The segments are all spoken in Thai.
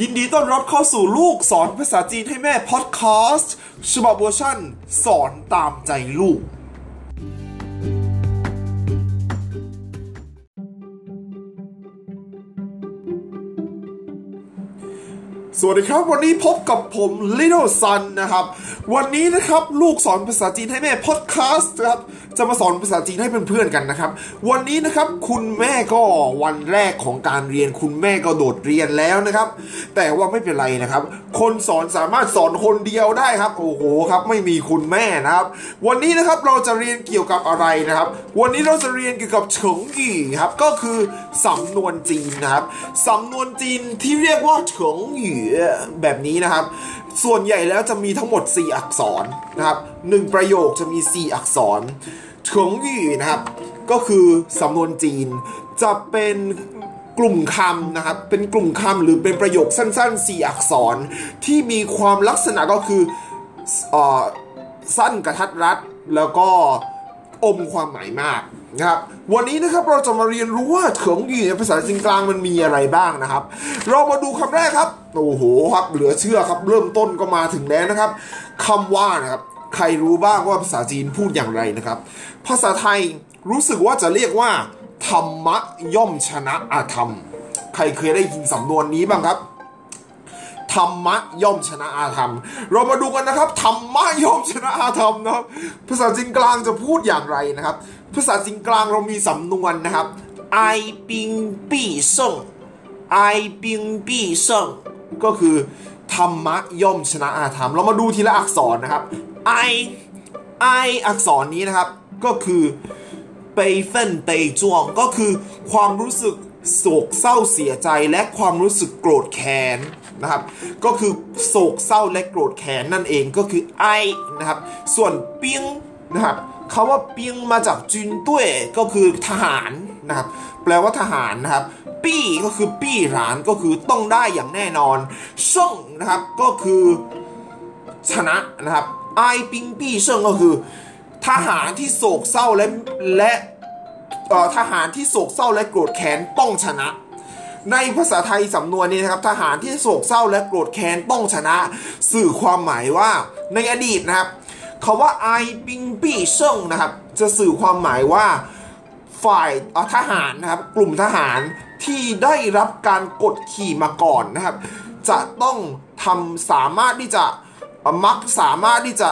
ยินดีต้อนรับเข้าสู่ลูกสอนภาษาจีนให้แม่พอดแคสต์ฉบับเวอร์ชันสอนตามใจลูก สวัสดีครับ วันนี้พบกับผม Little Sun นะครับ วันนี้นะครับลูกสอนภาษาจีนให้แม่พอดแคสต์นะครับจะมาสอนภาษาจีนให้เพื่อนๆกันนะครับ วันนี้นะครับคุณแม่ก็วันแรกของการเรียน คุณแม่ก็โดดเรียนแล้วนะครับ แต่ว่าไม่เป็นไรนะครับ คนสอนสามารถสอนคนเดียวได้ครับ โอ้โหครับ ไม่มีคุณแม่นะครับ วันนี้นะครับเราจะเรียนเกี่ยวกับอะไรนะครับ วันนี้เราจะเรียนเกี่ยวกับเฉิงหยี่ครับก็คือสำนวนจีนนะครับสำนวนจีนที่เรียกว่าเฉิงหยี่แบบนี้นะครับ ส่วนใหญ่แล้วจะมีทั้งหมด 4 อักษรนะครับหนึ่งประโยคจะมี 4 อักษรเฉิงยี่นะครับ ก็คือสำนวนจีน จะเป็นกลุ่มคำนะครับ เป็นกลุ่มคำหรือเป็นประโยคสั้นๆ 4 อักษร ที่มีความลักษณะก็คือเออสั้นกระทัดรัด แล้วก็อมความหมายมาก นะครับวันนี้นะครับเราจะมาเรียนรู้ว่าเฉิงหยี่ในภาษาจีนกลางมันมีอะไรบ้างนะครับ เรามาดูคำแรกครับโอ้โหครับเหลือเชื่อครับ เริ่มต้นก็มาถึงแล้วนะครับคำว่านะครับใครรู้บ้างว่าภาษาจีนพูดอย่างไรนะครับ ภาษาไทยรู้สึกว่าจะเรียกว่า ธรรมะย่อมชนะอาธรรม ใครเคยได้ยินสำนวนนี้บ้างครับธรรมะย่อมชนะอาธรรม เรามาดูกันนะครับธรรมะย่อมชนะอาธรรมนะครับ ภาษาจีนกลางจะพูดอย่างไรนะครับ ภาษาจีนกลางเรามีสำนวนนะครับไอปิงปี่ซ่งไอปิงปี่ซ่งก็คือธรรมะย่อมชนะอาธรรม เรามาดูทีละอักษรนะครับไอไออักษรนี้นะครับ ก็คือเปย์เฟินเปย์จวง ก็คือความรู้สึกโศกเศร้าเสียใจและความรู้สึกโกรธแค้นนะครับ ก็คือโศกเศร้าและโกรธแค้นนั่นเองก็คือไอนะครับ ส่วนปียงนะครับ คำว่าเปียงมาจากจุนตุ้ยก็คือทหารนะครับ แปลว่าทหารนะครับ ปี้ก็คือปี้หรานก็คือต้องได้อย่างแน่นอนซ่งนะครับก็คือชนะนะครับไอปิงปี้เซิงก็คือ ทหารที่โศกเศร้าและและทหารที่โศกเศร้าและโกรธแค้นต้องชนะ ในภาษาไทยสำนวนนี้นะครับทหารที่โศกเศร้าและโกรธแค้นต้องชนะ สื่อความหมายว่าในอดีตนะครับ คาว่าไอปิงปี้เซิงนะครับ จะสื่อความหมายว่าฝ่ายทหารนะครับ กลุ่มทหารที่ได้รับการกดขี่มาก่อนนะครับ จะต้องทำสามารถที่จะมักสามารถที่จะ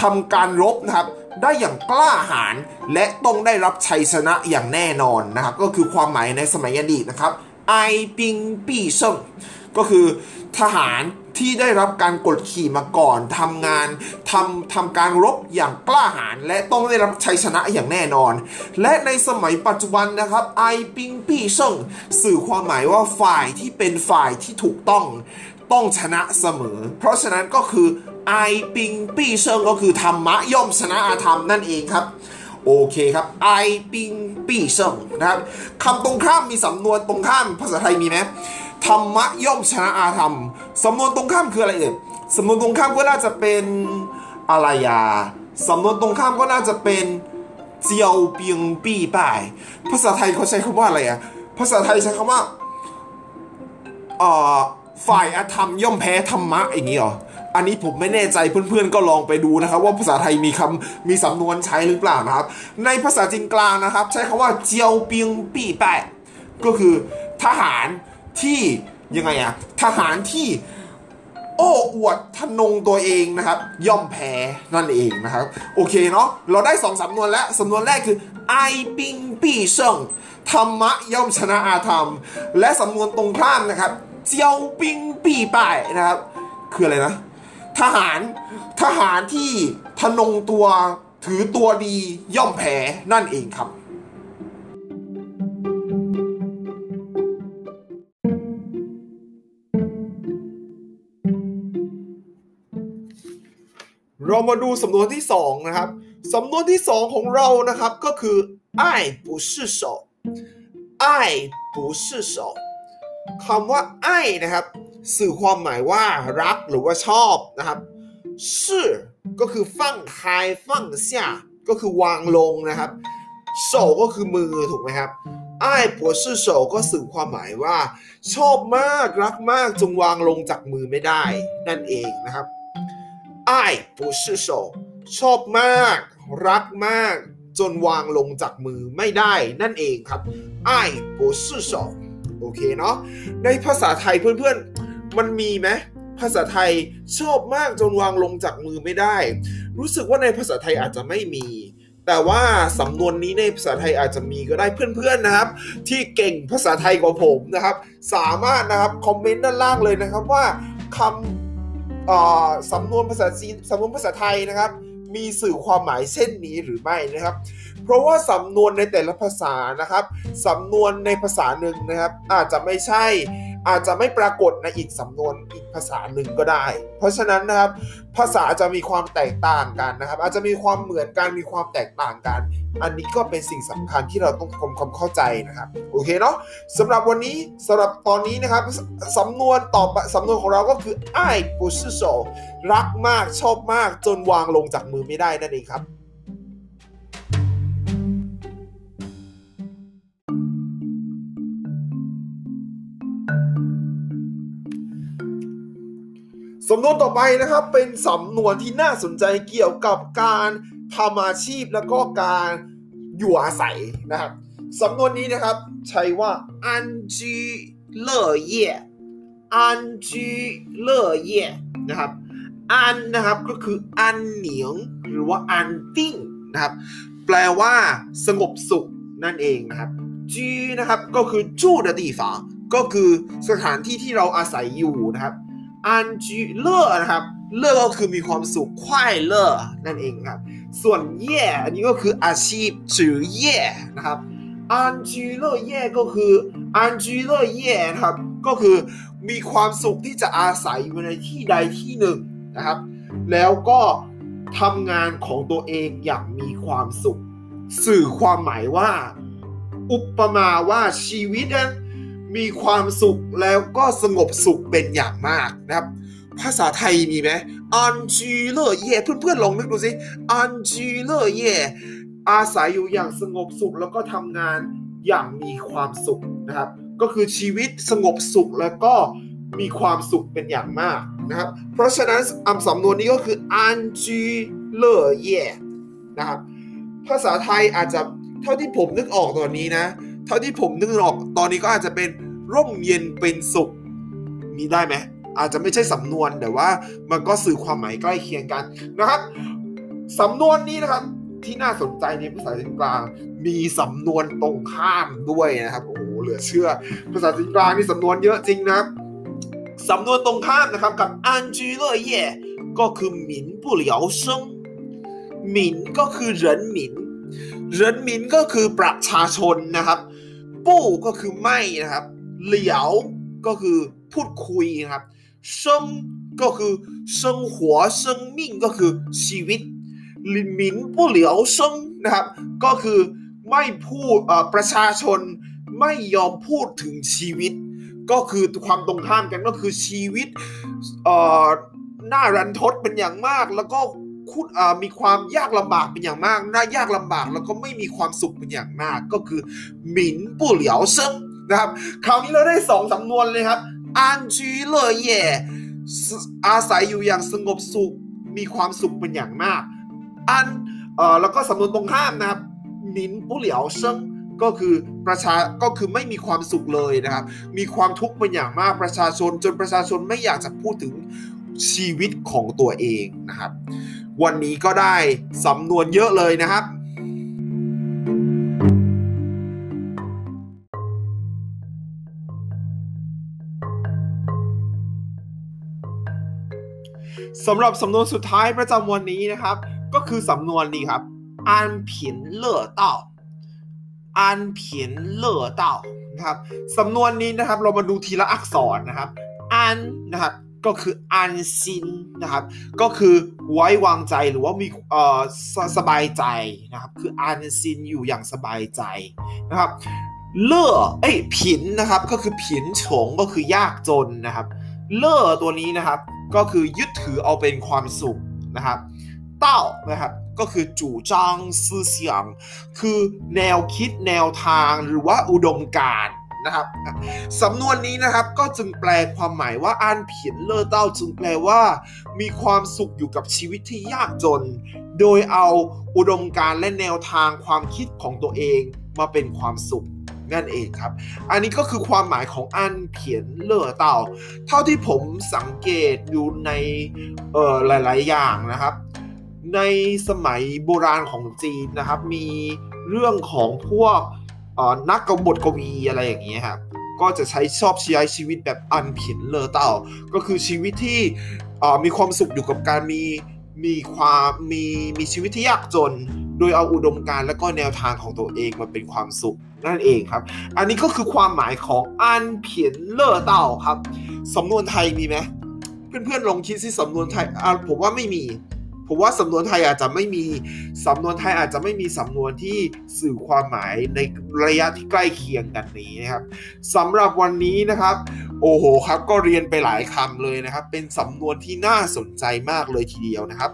ทำการรบนะครับ ได้อย่างกล้าหาญและต้องได้รับชัยชนะอย่างแน่นอนนะครับ ก็คือความหมายในสมัยอดีตนะครับไอปิงปี้เซิงก็คือทหาร ที่ได้รับการกดขี่มาก่อนทำงานทำทำการรบอย่างกล้าหาญและต้องได้รับชัยชนะอย่างแน่นอน และในสมัยปัจจุบันนะครับไอปิงปี้เซิงสื่อความหมายว่าฝ่ายที่เป็นฝ่ายที่ถูกต้องต้องชนะเสมอ เพราะฉะนั้นก็คือไอปิงปี้เซิงก็คือธรรมะย่อมชนะอาธรรมนั่นเองครับโอเคครับไอปิงปี้เซิงนะครับคำตรงข้ามมีสำนวนตรงข้ามภาษาไทยมีไหม ธรรมะย่อมชนะอาธรรม สำนวนตรงข้ามคืออะไรเอ่ยสำนวนตรงข้ามก็น่าจะเป็นอะไรอะสำนวนตรงข้ามก็น่าจะเป็นเจียวเปียงปี้ป่าย ภาษาไทยเขาใช้คำว่าอะไรอะ ภาษาไทยใช้คำว่าเอ่อฝ่ายอาธรรมย่อมแพ้ธรรมะอย่างนี้เหรอ อันนี้ผมไม่แน่ใจเพื่อนๆก็ลองไปดูนะครับ ว่าภาษาไทยมีคำมีสำนวนใช้หรือเปล่านะครับ ในภาษาจีนกลางนะครับ ใช้คำว่าเจียวเปียงปี้ป่าย ก็คือทหาร ที่ยังไงอะทหารที่โอ้อวดทนงตัวเองนะครับ ย่อมแพ้นั่นเองนะครับ โอเคเนาะเราได้สองสำนวนแล้วสำนวนแรกคือไอปิงปี้เซิงธรรมะย่อมชนะอาธรรม และสำนวนตรงข้ามนะครับเจียวปิงปี้ป่ายนะครับ คืออะไรนะ ทหารทหารที่ทนงตัวถือตัวดีย่อมแพ้นั่นเองครับ เรามาดูสำนวนที่สองนะครับสำนวนที่สองของเรานะครับก็คือ爱不释手爱不释手คำว่าไอ้นะครับ สื่อความหมายว่ารักหรือว่าชอบนะครับ是ก็คือฟั่งคายฟั่งเสี่ยก็คือวางลงนะครับ โฉก็คือมือถูกไหมครับไอ้ปวดชื่อโฉก็สื่อความหมายว่า ชอบมากรักมากจงวางลงจากมือไม่ได้ นั่นเองนะครับไ อ้ปวดชื่อโชอบมาก รักมาก จนวางลงจากมือไม่ได้นั่นเองครับไอ้ปวดชื่อโโอเคเนาะในภาษาไทยเพื่อนๆ มันมีไหมภาษาไทยชอบมากจนวางลงจากมือไม่ได้ รู้สึกว่าในภาษาไทยอาจจะไม่มี แต่ว่าสำนวนนี้ในภาษาไทยอาจจะมีก็ได้เพื่อนๆนะครับ ที่เก่งภาษาไทยกว่าผมนะครับ สามารถนะครับคอมเมนต์ด้านล่างเลยนะครับว่าคำ สำนวนภาษาจีนสำนวนภาษาไทยนะครับ มีสื่อความหมายเช่นนี้หรือไม่นะครับ เพราะว่าสำนวนในแต่ละภาษานะครับสำนวนในภาษาหนึ่งนะครับ อาจจะไม่ใช่ อาจจะไม่ปรากฏในอีกสำนวนอีกภาษาหนึ่งก็ได้ เพราะฉะนั้นนะครับภาษาจะมีความแตกต่างกันนะครับ อาจจะมีความเหมือนกันมีความแตกต่างกัน อันนี้ก็เป็นสิ่งสำคัญที่เราต้องทำความเข้าใจนะครับโอเคเนาะสำหรับวันนี้สำหรับตอนนี้นะครับสำนวนต่อไปสำนวนของเราก็คือไอ้ปุชโซรักมากชอบมากจนวางลงจากมือไม่ได้นั่นเองครับ สำนวนต่อไปนะครับเป็นสำนวนที่น่าสนใจเกี่ยวกับการทำอาชีพแล้วก็การอยู่อาศัยนะครับสำนวนนี้นะครับใช้ว่า安居乐业安居乐业นะครับอันนะครับก็คืออันเหนียงหรือว่าอันติ้งนะครับแปลว่าสงบสุขนั่นเองนะครับจีนะครับก็คือจู้ดตีฝาก็คือสถานที่ที่เราอาศัยอยู่นะครับ อันจีเลอนะครับ เลอก็คือมีความสุขควายเลอนั่นเองครับ ส่วนเย่อันนี้ก็คืออาชีพจือเย่นะครับอันจีเลอเย่ก็คืออันจีเลอเย่นะครับ ก็คือมีความสุขที่จะอาศัยอยู่ในที่ใดที่หนึ่งนะครับ แล้วก็ทำงานของตัวเองอย่างมีความสุข สื่อความหมายว่า อุปมาว่าชีวิตนั้น มีความสุขแล้วก็สงบสุขเป็นอย่างมากนะครับ ภาษาไทยมีไหมอันจีเลเย่เพื่อนๆลองนึกดูสิอันจีเลเย่อาศัยอยู่อย่างสงบสุขแล้วก็ทำงานอย่างมีความสุขนะครับ ก็คือชีวิตสงบสุขแล้วก็มีความสุขเป็นอย่างมากนะครับ เพราะฉะนั้นคำสำนวนนี้ก็คืออันจีเลเย่นะครับ ภาษาไทยอาจจะเท่าที่ผมนึกออกตอนนี้นะ เท่าที่ผมนึกออกตอนนี้ก็อาจจะเป็น ร่มเย็นเป็นสุข มีได้ไหมอาจจะไม่ใช่สำนวนแต่ว่ามันก็สื่อความหมายใกล้เคียงกันนะครับสำนวนนี้นะครับที่น่าสนใจในภาษาจีนกลาง มีสำนวนตรงข้ามด้วยนะครับโอ้โหเหลือเชื่อ ภาษาจีนกลางนี่สำนวนเยอะจริงนะครับสำนวนตรงข้ามนะครับกับอันจีเลเย่ก็คือหมินผู้เหลียวเซิงหมินก็คือเหรินหมินเหรินหมินก็คือประชาชนนะครับ ปู้ก็คือไม่นะครับ เหลียวก็คือพูดคุยนะครับเซิงก็คือ生活生命งก็คือชีวิตหมินผู้เหลียวเซิงนะครับ ก็คือไม่พูดประชาชนไม่ยอมพูดถึงชีวิต ก็คือความตรงข้ามกันก็คือชีวิตหน้ารันทดเป็นอย่างมาก แล้วก็คุณมีความยากลำบากเป็นอย่างมากน่ายากลำบากแล้วก็ไม่มีความสุขเป็นอย่างมาก ก็คือหมินผู้เหลียวเซิง นะครับคราวนี้เราได้สองสำนวนเลยครับอันจีเลเย่อาศัยอยู่อย่างสงบสุขมีความสุขเป็นอย่างมาก อันเอ่อแล้วก็สำนวนตรงข้ามนะครับหมินผู้เหลียวเซิงก็คือประชาก็คือไม่มีความสุขเลยนะครับ มีความทุกข์เป็นอย่างมากประชาชน จนประชาชนไม่อยากจะพูดถึงชีวิตของตัวเองนะครับ วันนี้ก็ได้สำนวนเยอะเลยนะครับ สำหรับสำนวนสุดท้ายประจำวันนี้นะครับ ก็คือสำนวนนี้ครับอันเพียนเล่อเต้าอันเพียนเล่อเต้านะครับสำนวนนี้นะครับ เรามาดูทีละอักษรนะครับ อันนะครับก็คืออันซินนะครับ ก็คือไว้วางใจหรือว่ามีเอ่อสสบายใจนะครับ คืออันซินอยู่อย่างสบายใจนะครับเล่อเอ้ยผินนะครับ ก็คือผินโฉงก็คือยากจนนะครับ เล่อตัวนี้นะครับ ก็คือยึดถือเอาเป็นความสุขนะครับเต้านะครับก็คือจู่จ้างซื่อเสียง คือแนวคิดแนวทางหรือว่าอุดมการนะครับสำนวนนี้นะครับก็จึงแปลความหมายว่าอันเพียนเลอเต้าจึงแปลว่า มีความสุขอยู่กับชีวิตที่ยากจน โดยเอาอุดมการณ์และแนวทางความคิดของตัวเองมาเป็นความสุข นั่นเองครับ อันนี้ก็คือความหมายของอันเพียนเลอเต่า เท่าที่ผมสังเกตอยู่ในเอ่อหลาย ๆ อย่างนะครับ ในสมัยโบราณของจีนนะครับ มีเรื่องของพวกนักกบฏกวีอะไรอย่างเงี้ยครับก็จะใช้ชอบใช้ชีวิตแบบอันเผินเลอเต่า ก็คือชีวิตที่มีความสุขอยู่กับการมี มีความมีมีชีวิตที่ยากจน โดยเอาอุดมการณ์และก็แนวทางของตัวเองมาเป็นความสุขนั่นเองครับ อันนี้ก็คือความหมายของอันเพียนเลอเต่าครับสำนวนไทยมีไหมเพื่อนๆลองคิดสิสำนวนไทยผมว่าไม่มีผมว่าสำนวนไทยอาจจะไม่มีสำนวนไทยอาจจะไม่มีสำนวนที่สื่อความหมายในระยะที่ใกล้เคียงกันนี้นะครับสำหรับวันนี้นะครับ โอ้โหครับก็เรียนไปหลายคำเลยนะครับ เป็นสำนวนที่น่าสนใจมากเลยทีเดียวนะครับ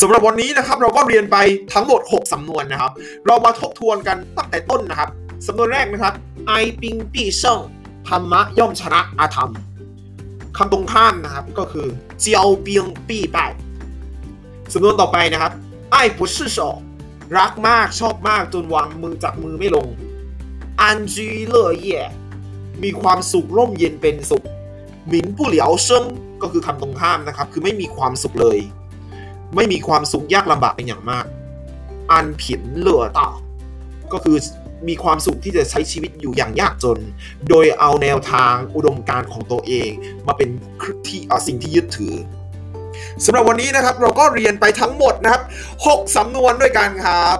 สำหรับวันนี้นะครับเราก็เรียนไปทั้งหมด 6 สำนวนนะครับ เรามาทบทวนกันตั้งแต่ต้นนะครับ สำนวนแรกนะครับไอปิงปีเซิงธรรมะย่อมชนะอาธรรมคำตรงข้ามนะครับก็คือเจียวเปียงปีไปด สำนวนต่อไปนะครับไอ้ผู้ชื่อสอรักมากชอบมากจนวางมือจับมือไม่ลงอันจีเลเย่มีความสุขร่มเย็นเป็นสุขหมินผู้เหลียวเซิงก็คือคำตรงข้ามนะครับ คือไม่มีความสุขเลย ไม่มีความสุขยากลำบากเป็นอย่างมาก อันผินเหลือต่อก็คือมีความสุขที่จะใช้ชีวิตอยู่อย่างยากจน โดยเอาแนวทางอุดมการณ์ของตัวเอง มาเป็นที่สิ่งที่ยึดถือ สำหรับวันนี้นะครับเราก็เรียนไปทั้งหมดนะครับ 6สำนวนด้วยกันครับ